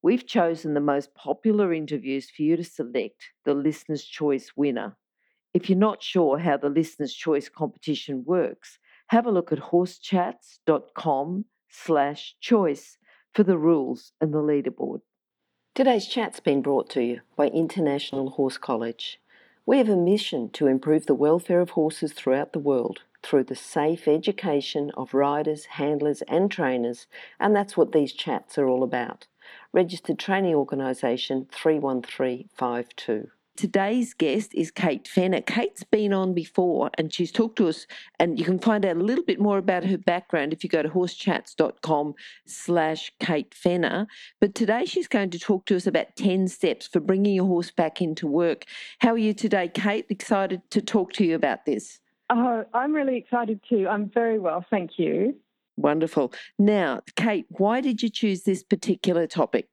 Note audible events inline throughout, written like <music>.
We've chosen the most popular interviews for you to select the Listener's Choice winner. If you're not sure how the Listener's Choice competition works, have a look at horsechats.com slash choice for the rules and the leaderboard. Today's chat's been brought to you by International Horse College. We have a mission to improve the welfare of horses throughout the world through the safe education of riders, handlers, and trainers, and that's what these chats are all about. Registered Training Organisation 31352. Today's guest is Kate Fenner. Kate's been on before and she's talked to us, and you can find out a little bit more about her background if you go to horsechats.com slash Kate Fenner. But today she's going to talk to us about 10 steps for bringing your horse back into work. How are you today, Kate? Excited to talk to you about this. Oh, I'm really excited too. I'm very well, thank you. Wonderful. Now, Kate, why did you choose this particular topic?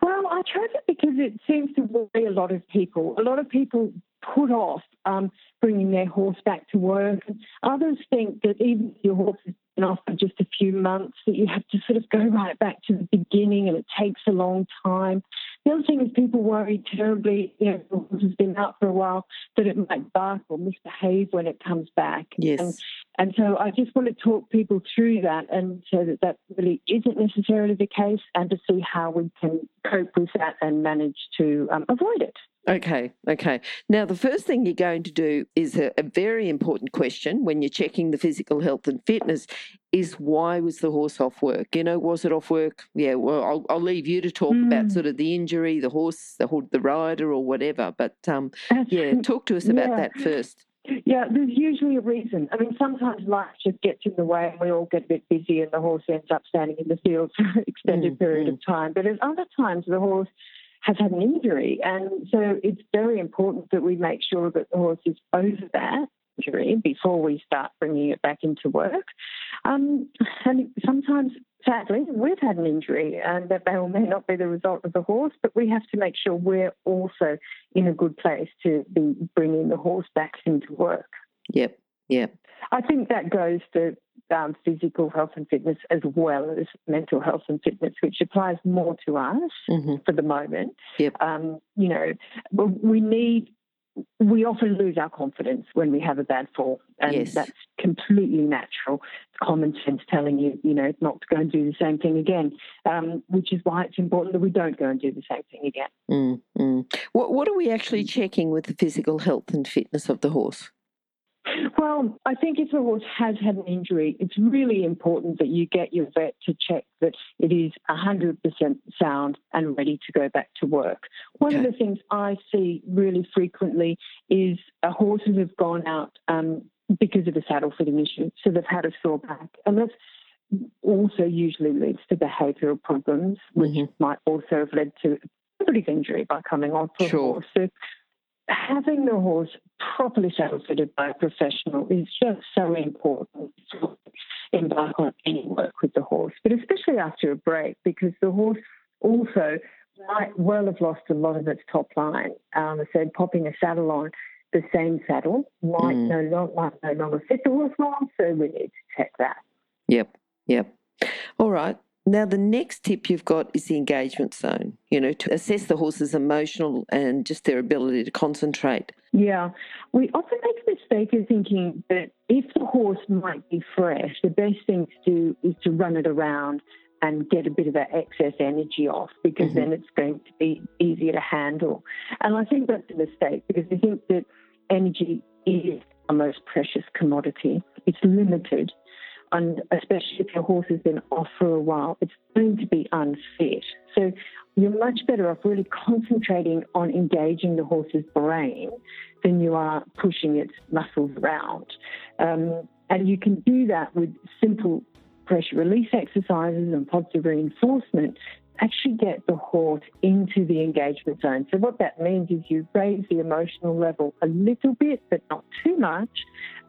Well, I chose it because it seems to worry a lot of people. A lot of people put off um, bringing their horse back to work. And Others think that even if your horse has been off for just a few months, that you have to sort of go right back to the beginning and it takes a long time. The other thing is people worry terribly, you know, the horse has been out for a while, that it might bark or misbehave when it comes back. Yes. And, and so I just want to talk people through that and so that that really isn't necessarily the case and to see how we can cope with that and manage to um, avoid it. Okay, okay. Now, the first thing you're going to do is a, a, very important question when you're checking the physical health and fitness is why was the horse off work? You know, was it off work? Yeah, well, I'll, I'll leave you to talk mm. about sort of the injury, the horse, the, the rider, or whatever. But um, yeah, talk to us about yeah. that first. Yeah, there's usually a reason. I mean, sometimes life just gets in the way and we all get a bit busy and the horse ends up standing in the field <laughs> for an extended mm, period mm. of time. But at other times, the horse has had an injury. And so it's very important that we make sure that the horse is over that injury before we start bringing it back into work. Um, and sometimes, sadly, we've had an injury and that may or may not be the result of the horse, but we have to make sure we're also in a good place to be bringing the horse back into work. Yep, yep. I think that goes to um, physical health and fitness as well as mental health and fitness, which applies more to us mm-hmm. for the moment. Yep. Um, you know, we need. We often lose our confidence when we have a bad fall, and yes. that's completely natural. Common sense telling you, you know, not to go and do the same thing again, um, which is why it's important that we don't go and do the same thing again. Mm-hmm. What, what are we actually checking with the physical health and fitness of the horse? Well, I think if a horse has had an injury, it's really important that you get your vet to check that it is 100% sound and ready to go back to work. One okay. of the things I see really frequently is horses have gone out um, because of a saddle fitting issue, so they've had a sore back, and that's also usually leads to behavioural problems, which mm-hmm. might also have led to a body injury by coming off a sure. horse. So having the horse properly saddle fitted by a professional is just so important to embark on any work with the horse, but especially after a break, because the horse also might well have lost a lot of its top line. Um, so popping a saddle on the same saddle might mm. no longer might no longer fit the horse well, so we need to check that. Yep, yep. All right. Now, the next tip you've got is the engagement zone, you know, to assess the horse's emotional and just their ability to concentrate. Yeah. We often make the mistake of thinking that if the horse might be fresh, the best thing to do is to run it around and get a bit of that excess energy off because mm-hmm. then it's going to be easier to handle. And I think that's a mistake because I think that energy is our most precious commodity. It's limited and especially if your horse has been off for a while, it's going to be unfit. So you're much better off really concentrating on engaging the horse's brain than you are pushing its muscles around. Um, and you can do that with simple pressure release exercises and positive reinforcement actually get the horse into the engagement zone. So what that means is you raise the emotional level a little bit, but not too much,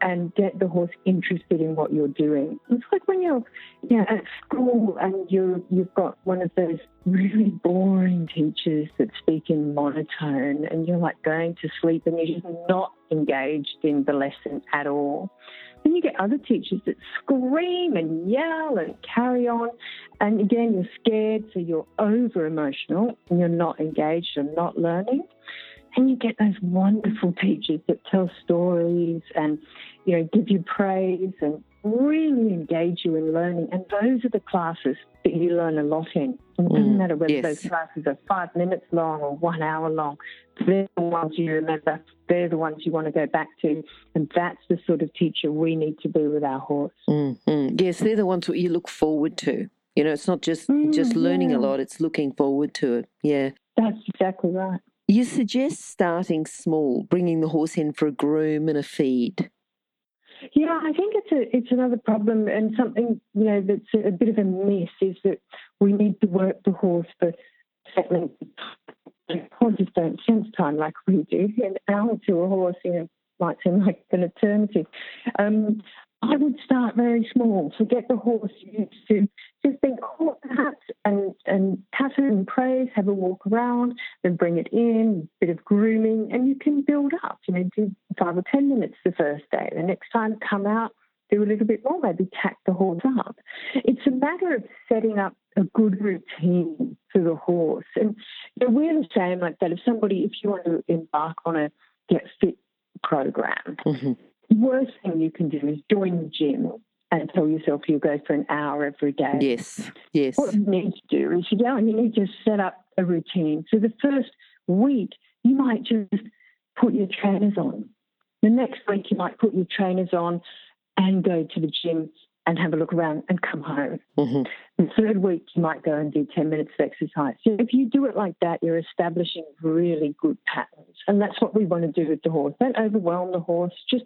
and get the horse interested in what you're doing. It's like when you're you know, at school and you you've got one of those really boring teachers that speak in monotone and you're like going to sleep and you're just not engaged in the lesson at all. Then you get other teachers that scream and yell and carry on. And again, you're scared, so you're over emotional and you're not engaged and not learning. And you get those wonderful teachers that tell stories and, you know, give you praise and really engage you in learning. And those are the classes that you learn a lot in. It doesn't Mm, matter whether yes. those classes are five minutes long or one hour long. They're the ones you remember. They're the ones you want to go back to. And that's the sort of teacher we need to be with our horse. Mm, mm. Yes, they're the ones that you look forward to. You know, it's not just just Mm, learning a lot; it's looking forward to it. Yeah. That's exactly right. You suggest starting small, bringing the horse in for a groom and a feed. Yeah, I think it's a it's another problem and something you know that's a, bit of a miss is that we need to work the horse for settling. Horses don't sense time like we do. An hour to a horse, you know, might seem like an eternity. Um, I would start very small. So get the horse used to just being caught perhaps and, and pat it and praise, have a walk around, then bring it in, bit of grooming, and you can build up. You know, do five or ten minutes the first day. The next time come out, do a little bit more, maybe tack the horse up. It's a matter of setting up a good routine for the horse. And you know, we're the same like that. If somebody, if you want to embark on a get fit program, hmm worst thing you can do is join the gym and tell yourself you'll go for an hour every day. Yes, yes. What you need to do is you go and you need to set up a routine. So the first week, you might just put your trainers on. The next week, you might put your trainers on and go to the gym and have a look around and come home. hmm The third week, you might go and do 10 minutes of exercise. So if you do it like that, you're establishing really good patterns. And that's what we want to do with the horse. Don't overwhelm the horse, just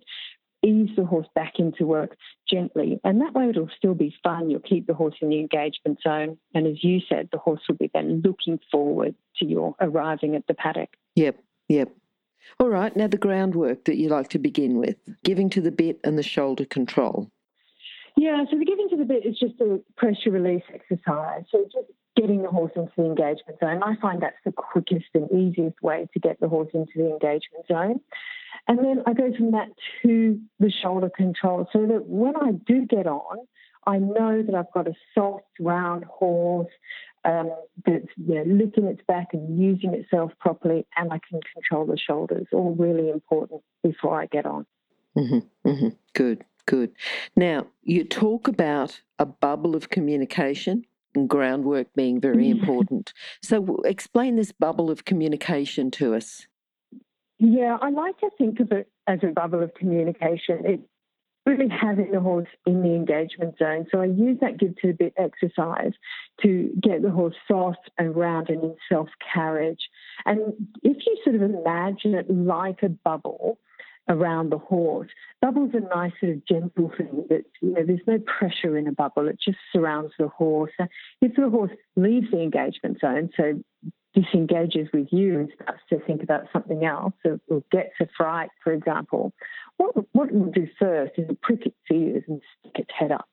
ease the horse back into work gently. And that way, it'll still be fun. You'll keep the horse in the engagement zone. And as you said, the horse will be then looking forward to your arriving at the paddock. Yep, yep. All right, now the groundwork that you like to begin with giving to the bit and the shoulder control. Yeah, so the giving to the bit is just a pressure release exercise. So just getting the horse into the engagement zone. I find that's the quickest and easiest way to get the horse into the engagement zone. And then I go from that to the shoulder control so that when I do get on, I know that I've got a soft, round horse um, that's you know, licking its back and using itself properly, and I can control the shoulders. All really important before I get on. hmm hmm Good, good. Now, you talk about a bubble of communication and groundwork being very Mhm. important. So, explain this bubble of communication to us. Yeah, I like to think of it as a bubble of communication. It's really having the horse in the engagement zone. So I use that give to the bit exercise to get the horse soft and round and in self carriage. And if you sort of imagine it like a bubble around the horse, bubble's are nice sort of gentle thing that, you know, there's no pressure in a bubble. It just surrounds the horse. If the horse leaves the engagement zone, so disengages with you and starts to think about something else or, or gets a fright, for example, what, what it will do first is it prick its ears and stick its head up.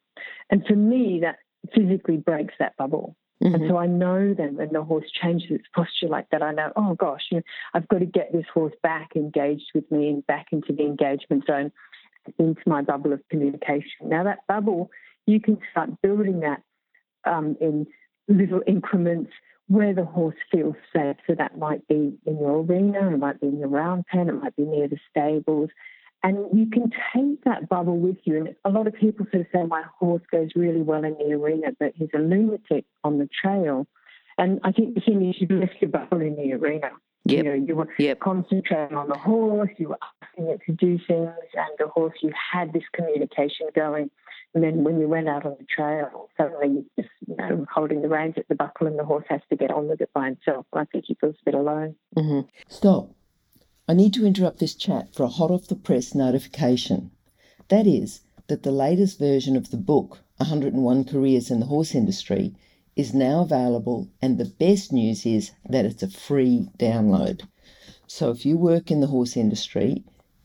And for me, that physically breaks that bubble. And Mhm. so I know then when the horse changes its posture like that, I know, oh gosh, you know, I've got to get this horse back engaged with me and back into the engagement zone, into my bubble of communication. Now, that bubble, you can start building that um, in little increments where the horse feels safe. So that might be in your arena, it might be in your round pen, it might be near the stables. And you can take that bubble with you. And a lot of people sort of say, my horse goes really well in the arena, but he's a lunatic on the trail. And I think the thing is, you've left your bubble in the arena. Yep. You know, you were Yep. concentrating on the horse, you were asking it to do things, and the horse, you had this communication going. And then when you went out on the trail, suddenly just, you know, holding the reins at the buckle and the horse has to get on with it by himself. I think he feels a bit alone. hmm Stop. I need to interrupt this chat for a hot off the press notification. That is, that the latest version of the book, 101 Careers in the Horse Industry, is now available, and the best news is that it's a free download. So if you work in the horse industry,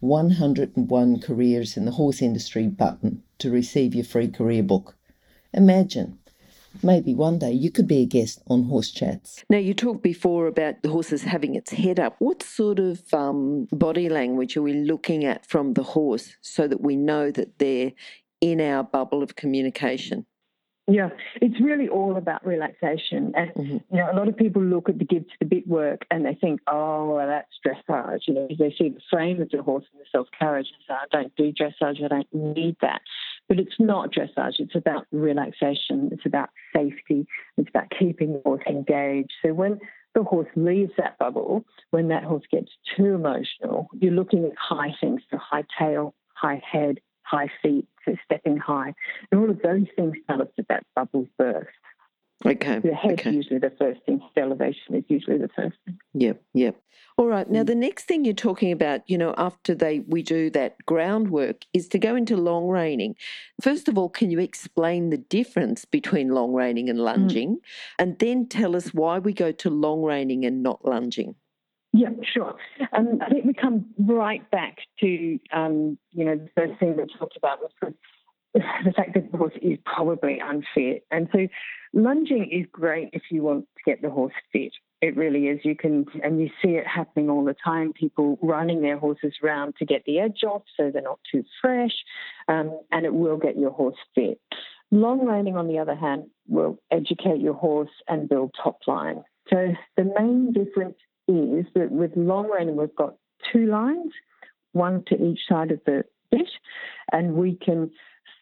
101 Careers in the Horse Industry button to receive your free career book. Imagine maybe one day you could be a guest on Horse Chats. Now, you talked before about the horses having its head up. What sort of um, body language are we looking at from the horse so that we know that they're in our bubble of communication? Yeah, it's really all about relaxation. And, mm-hmm. you know, a lot of people look at the give to the bit work and they think, oh, well, that's dressage. You know, they see the frame of the horse and the self carriage and say, I don't do dressage, I don't need that. But it's not dressage, it's about relaxation, it's about safety, it's about keeping the horse engaged. So when the horse leaves that bubble, when that horse gets too emotional, you're looking at high things, so high tail, high head, high feet, so stepping high. And all of those things tell us that that bubble's burst. Okay. The head's okay. usually the first thing. Elevation is usually the first thing. Yep, yep. All right. Now, mm. the next thing you're talking about, you know, after they we do that groundwork, is to go into long reining. First of all, can you explain the difference between long reining and mm. lunging, mm. and then tell us why we go to long reining and not lunging? Yeah, sure. Um, I think we come right back to, um, you know, the first thing we talked about was the fact that the horse is probably unfit. And so lunging is great if you want to get the horse fit. It really is. You can, and you see it happening all the time. People running their horses around to get the edge off so they're not too fresh, um, and it will get your horse fit. Long reining, on the other hand, will educate your horse and build top line. So the main difference is that with long reining, we've got two lines, one to each side of the bit, and we can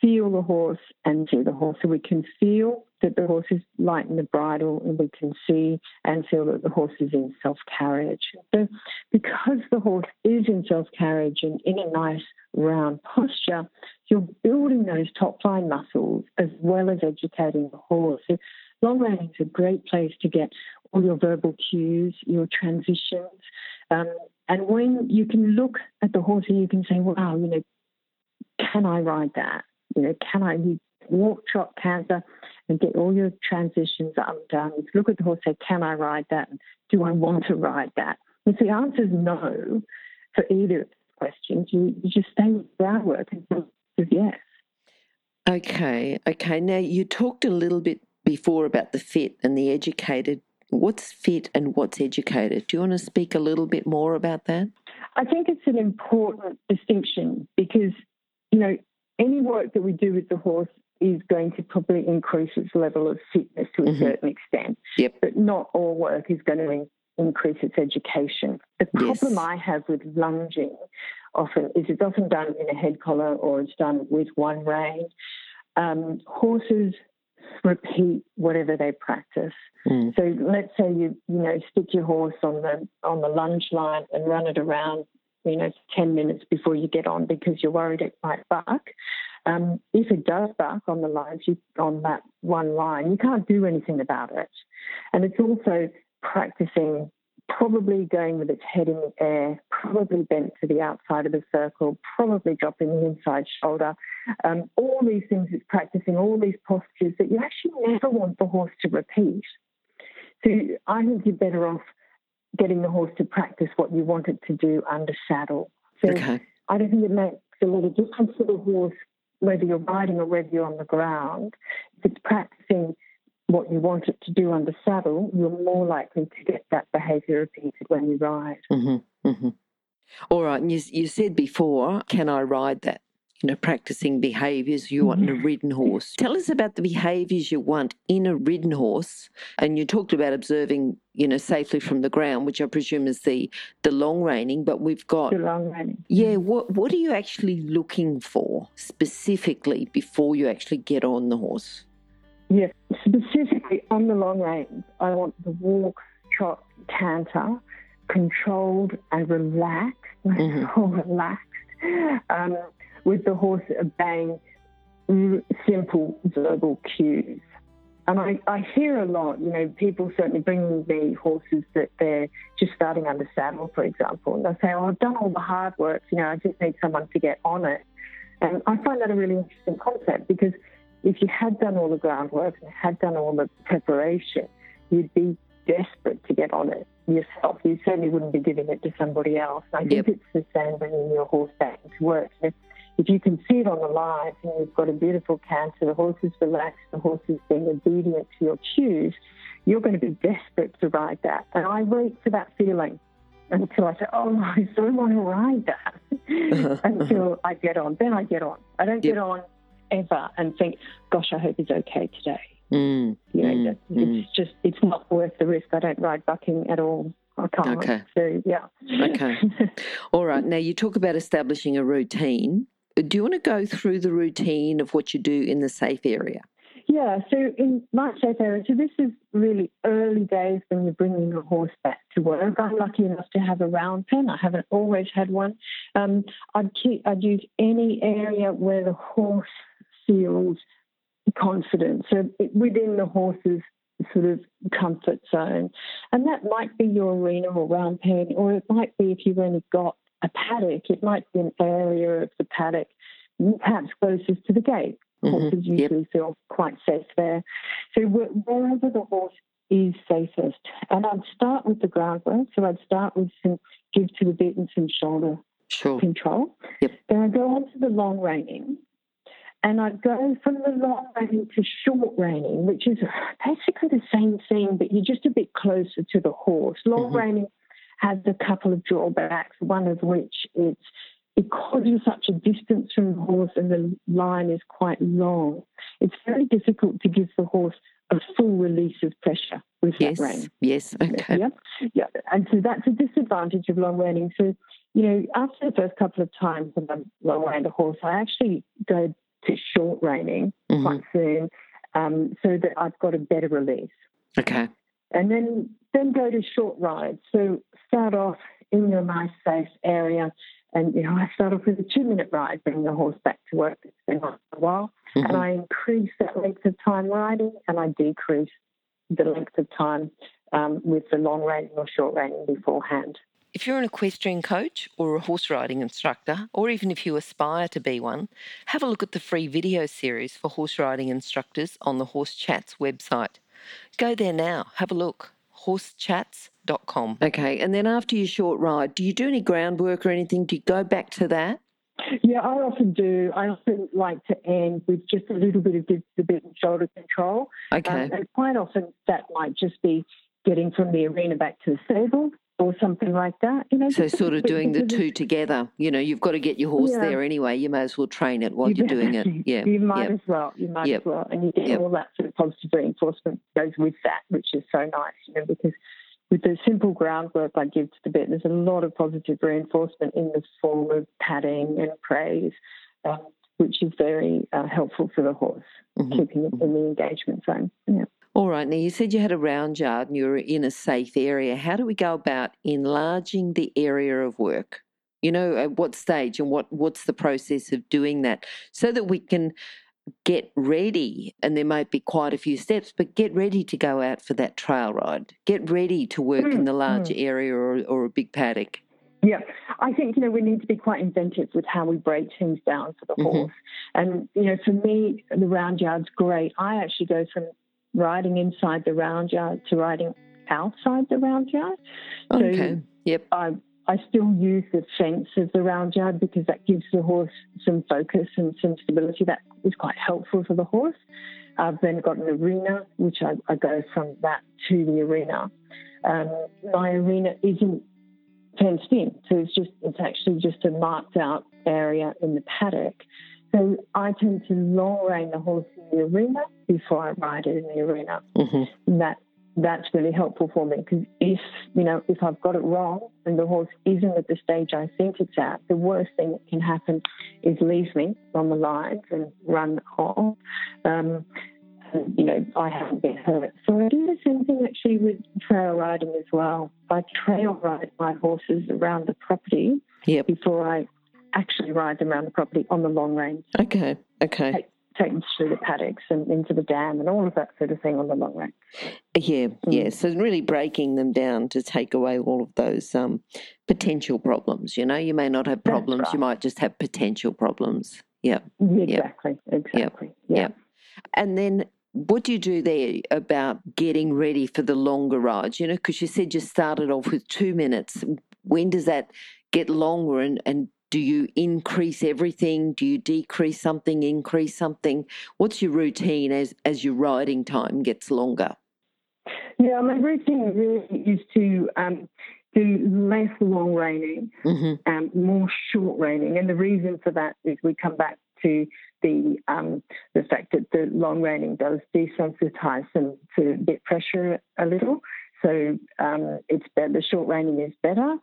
feel the horse and see the horse. So we can feel that the horse is light in the bridle, and we can see and feel that the horse is in self carriage. So, because the horse is in self carriage and in a nice round posture, you're building those top line muscles as well as educating the horse. So long reining is a great place to get all your verbal cues, your transitions. Um, and when you can look at the horse and you can say, wow, you know, can I ride that? You know, can I walk, trot, canter, and get all your transitions undone? Look at the horse, say, can I ride that? Do I want to ride that? If the answer is no for either of the questions, you, you just stay with groundwork and say yes. Okay, okay. Now you talked a little bit before about the fit and the educated. What's fit and what's educated? Do you want to speak a little bit more about that? I think it's an important distinction because, you know, any work that we do with the horse is going to probably increase its level of fitness to a mm-hmm. certain extent. Yep. But not all work is going to in- increase its education. The problem yes. I have with lunging often is it's often done in a head collar or it's done with one rein. Um, horses repeat whatever they practice. Mm. So let's say you you know stick your horse on the on the lunge line and run it around you know 10 minutes before you get on because you're worried it might buck. Um, if it does buck on the lines you, on that one line, you can't do anything about it. And it's also practicing probably going with its head in the air, probably bent to the outside of the circle, probably dropping the inside shoulder. Um, all these things it's practicing, all these postures that you actually never want the horse to repeat. So I think you're better off getting the horse to practice what you want it to do under saddle. So okay. I don't think it makes a lot of difference to the horse whether you're riding or whether you're on the ground. If it's practicing what you want it to do under saddle, you're more likely to get that behaviour repeated when you ride. Mm-hmm, mm-hmm. All right, and you, you said before, can I ride that? You know, practicing behaviours you want in a mm-hmm. ridden horse. Tell us about the behaviours you want in a ridden horse. And you talked about observing, you know, safely from the ground, which I presume is the the long reining. But we've got the long reining. Yeah, what what are you actually looking for specifically before you actually get on the horse? Yes, specifically on the long reins, I want the walk, trot, canter controlled and relaxed, <laughs> mm-hmm. relaxed, um, with the horse obeying simple verbal cues. And I, I hear a lot, you know, people certainly bring me horses that they're just starting under saddle, for example, and they'll say, oh, I've done all the hard work, you know, I just need someone to get on it. And I find that a really interesting concept because if you had done all the groundwork and had done all the preparation, you'd be desperate to get on it yourself. You certainly wouldn't be giving it to somebody else. I yep. think it's the same bringing your horse back into work. If, if you can see it on the live and you've got a beautiful canter, the horse is relaxed, the horse is being obedient to your cues, you're going to be desperate to ride that. And I wait for that feeling until I say, oh, I so want to ride that <laughs> until I get on. Then I get on. I don't yep. get on ever and think, gosh, I hope he's okay today. Mm, you know, mm, it's mm. just it's not worth the risk. I don't ride bucking at all. I can't. Okay. So yeah. Okay. <laughs> all right. Now you talk about establishing a routine. Do you want to go through the routine of what you do in the safe area? Yeah, so in my safe area, so this is really early days when you're bringing your horse back to work. I'm lucky enough to have a round pen. I haven't always had one. Um, I'd, keep, I'd use any area where the horse feels confident. So within the horse's sort of comfort zone. And that might be your arena or round pen, or it might be if you've only got a paddock, it might be an area of the paddock, perhaps closest to the gate. Mm-hmm. Horses usually yep. feel quite safe there. So wherever the horse is safest. And I'd start with the groundwork. So I'd start with some give to the bit and some shoulder sure. control. Yep. Then I go on to the long reining and I'd go from the long reining to short reining, which is basically the same thing, but you're just a bit closer to the horse. Long mm-hmm. reining has a couple of drawbacks, one of which is because you're such a distance from the horse and the line is quite long, it's very difficult to give the horse a full release of pressure with yes, that rein. Yes, okay. Yeah, yeah. And so that's a disadvantage of long reining. So, you know, after the first couple of times that I'm long reined a horse, I actually go to short reining mm-hmm. quite soon um, so that I've got a better release. Okay. And then then go to short rides. So start off in your nice safe area. And you know, I start off with a two minute ride, bringing the horse back to work. It's been a while. Mm-hmm. And I increase that length of time riding and I decrease the length of time um, with the long reining or short reining beforehand. If you're an equestrian coach or a horse riding instructor, or even if you aspire to be one, have a look at the free video series for horse riding instructors on the Horse Chats website. Go there now, have a look. horsechats.com. Okay, and then after your short ride, do you do any groundwork or anything? Do you go back to that? Yeah, I often do. I often like to end with just a little bit of the bit and shoulder control. Okay. Um, and quite often that might just be getting from the arena back to the stable or something like that. You know, so sort of doing the two together. You know, you've got to get your horse yeah. there anyway. You may as well train it while you are doing it. Yeah, you might yep. as well. You might yep. as well, and you get yep. all that sort of positive reinforcement goes with that, which is so nice. You know, because with the simple groundwork I give to the bit, there's a lot of positive reinforcement in the form of patting and praise. Um, which is very uh, helpful for the horse, mm-hmm. keeping it in the engagement zone. Yeah. All right. Now, you said you had a round yard and you were in a safe area. How do we go about enlarging the area of work? You know, at what stage and what, what's the process of doing that so that we can get ready? And there might be quite a few steps, but get ready to go out for that trail ride. Get ready to work mm, in the large mm. area or, or a big paddock. Yeah, I think you know we need to be quite inventive with how we break things down for the mm-hmm. horse. And you know, for me, the round yard's great. I actually go from riding inside the round yard to riding outside the round yard. Okay. So yep. I I still use the fence of the round yard because that gives the horse some focus and some stability. That is quite helpful for the horse. I've then got an arena, which I, I go from that to the arena. Um, my arena isn't fenced in, so it's just it's actually just a marked out area in the paddock. So I tend to long rein the horse in the arena before I ride it in the arena. Mm-hmm. That that's really helpful for me because if you know if I've got it wrong and the horse isn't at the stage I think it's at, the worst thing that can happen is leave me on the lines and run off. Um, and, you know, I haven't been hurt. So I do the same thing actually with trail riding as well. I trail ride my horses around the property Yep. before I actually ride them around the property on the long reins. Okay. Okay. Take, them through the paddocks and into the dam and all of that sort of thing on the long reins. Yeah, yeah. So really breaking them down to take away all of those um, potential problems. You know, you may not have problems. You might just have potential problems. Yeah. Exactly, exactly. Yeah. Yep. And then what do you do there about getting ready for the longer rides? You know, because you said you started off with two minutes. When does that get longer and, and do you increase everything? Do you decrease something, increase something? What's your routine as, as your riding time gets longer? Yeah, my routine really is to um, do less long reining, hmm um, more short reining, and the reason for that is we come back to the um, the fact that the long reining does desensitize them to get pressure a little. So um, it's better. The short reining is better.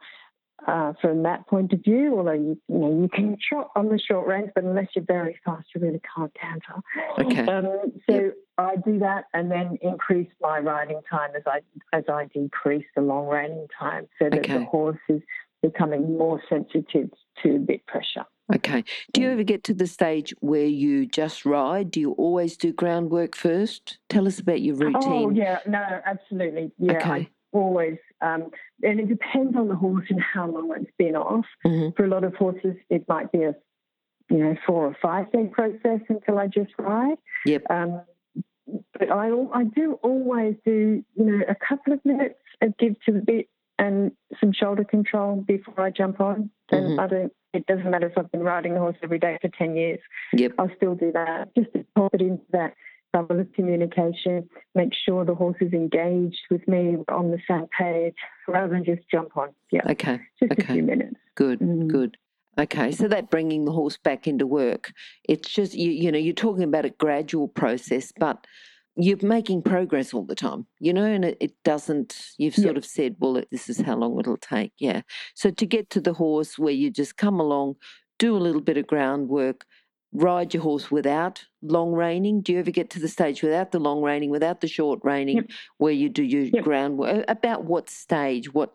Uh, from that point of view, although you, you know you can trot on the short reins, but unless you're very fast, you really can't canter. Okay. Um, so I do that and then increase my riding time as I as I decrease the long riding time, so that Okay. the horse is becoming more sensitive to bit pressure. Okay. Do you ever get to the stage where you just ride? Do you always do groundwork first? Tell us about your routine. Oh yeah, no, absolutely. Yeah, I always. Um, and it depends on the horse and how long it's been off. hmm For a lot of horses, it might be a you know four or five day process until I just ride. Yep. Um, but I I do always do you know a couple of minutes of give to the bit and some shoulder control before I jump on. Then Mhm. I don't. It doesn't matter if I've been riding the horse every day for ten years. Yep. I'll still do that just to pop it into that of communication. Make sure the horse is engaged with me on the same page rather than just jump on. Yeah, Okay. just okay. a few minutes. Good. Mm. Good. Okay, so that bringing the horse back into work, it's just you. You know, you're talking about a gradual process, but you're making progress all the time. You know, and it, it doesn't. You've Yeah. sort of said, well, this is how long it'll take. Yeah. So to get to the horse where you just come along, do a little bit of groundwork, ride your horse without long reining. Do you ever get to the stage without the long reining, without the short reining, Yep. where you do your Yep. groundwork? About what stage? What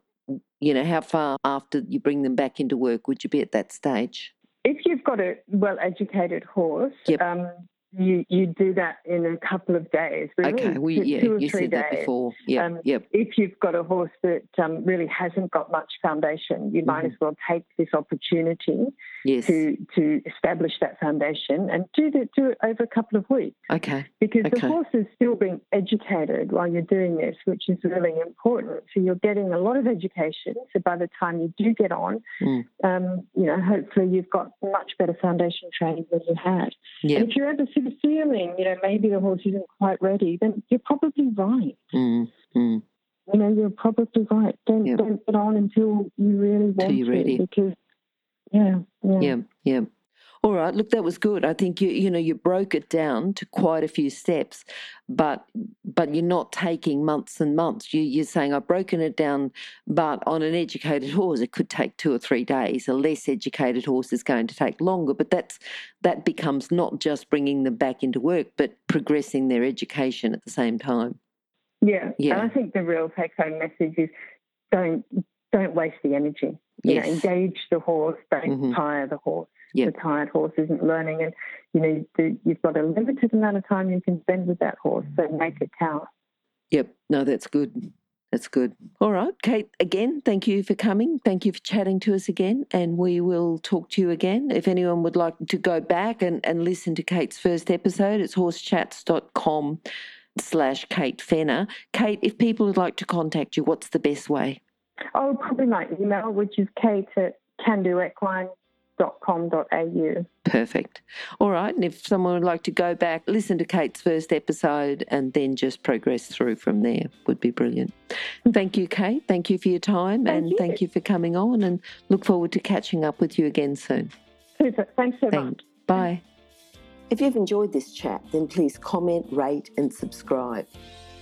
you know, how far after you bring them back into work would you be at that stage? If you've got a well educated horse, Yep. um, you you do that in a couple of days. Really, Okay, we two, yeah, two or you three said that days. before. Yep, Um, yep, If you've got a horse that um, really hasn't got much foundation, you might Mhm. as well take this opportunity yes. to to establish that foundation and do the, do it over a couple of weeks. Okay, because Okay. the horse is still being educated while you're doing this, which is really important. So you're getting a lot of education. So by the time you do get on, Mm. um, you know, hopefully you've got much better foundation training than you had. yeah, And if you're ever of feeling, you know, maybe the horse isn't quite ready, then you're probably right. mm, mm. You know, you're probably right. Don't Yep. don't get on until you really want you're to, ready. because yeah, yeah, yeah, yeah. All right, look, that was good. I think you you know you broke it down to quite a few steps, but but you're not taking months and months. You you're saying I've broken it down, but on an educated horse it could take two or three days. A less educated horse is going to take longer. But that's that becomes not just bringing them back into work, but progressing their education at the same time. yeah. Yeah. And I think the real take-home message is don't don't waste the energy. You know, engage the horse, don't Mhm. tire the horse. Yep. The tired horse isn't learning, and you know the, you've got a limited amount of time you can spend with that horse, so make it count. Yep. No, that's good. That's good. All right, Kate, again, thank you for coming. Thank you for chatting to us again. And we will talk to you again. If anyone would like to go back and, and listen to Kate's first episode, it's horsechats.com slash Kate Fenner. Kate, if people would like to contact you, what's the best way? Oh, probably my email, which is kate at candoequine.com.au. Perfect. All right. And if someone would like to go back, listen to Kate's first episode and then just progress through from there, would be brilliant. Thank you, Kate. Thank you for your time Thank and you. thank you for coming on and look forward to catching up with you again soon. Super. Thanks so much. Bye. If you've enjoyed this chat, then please comment, rate, and subscribe.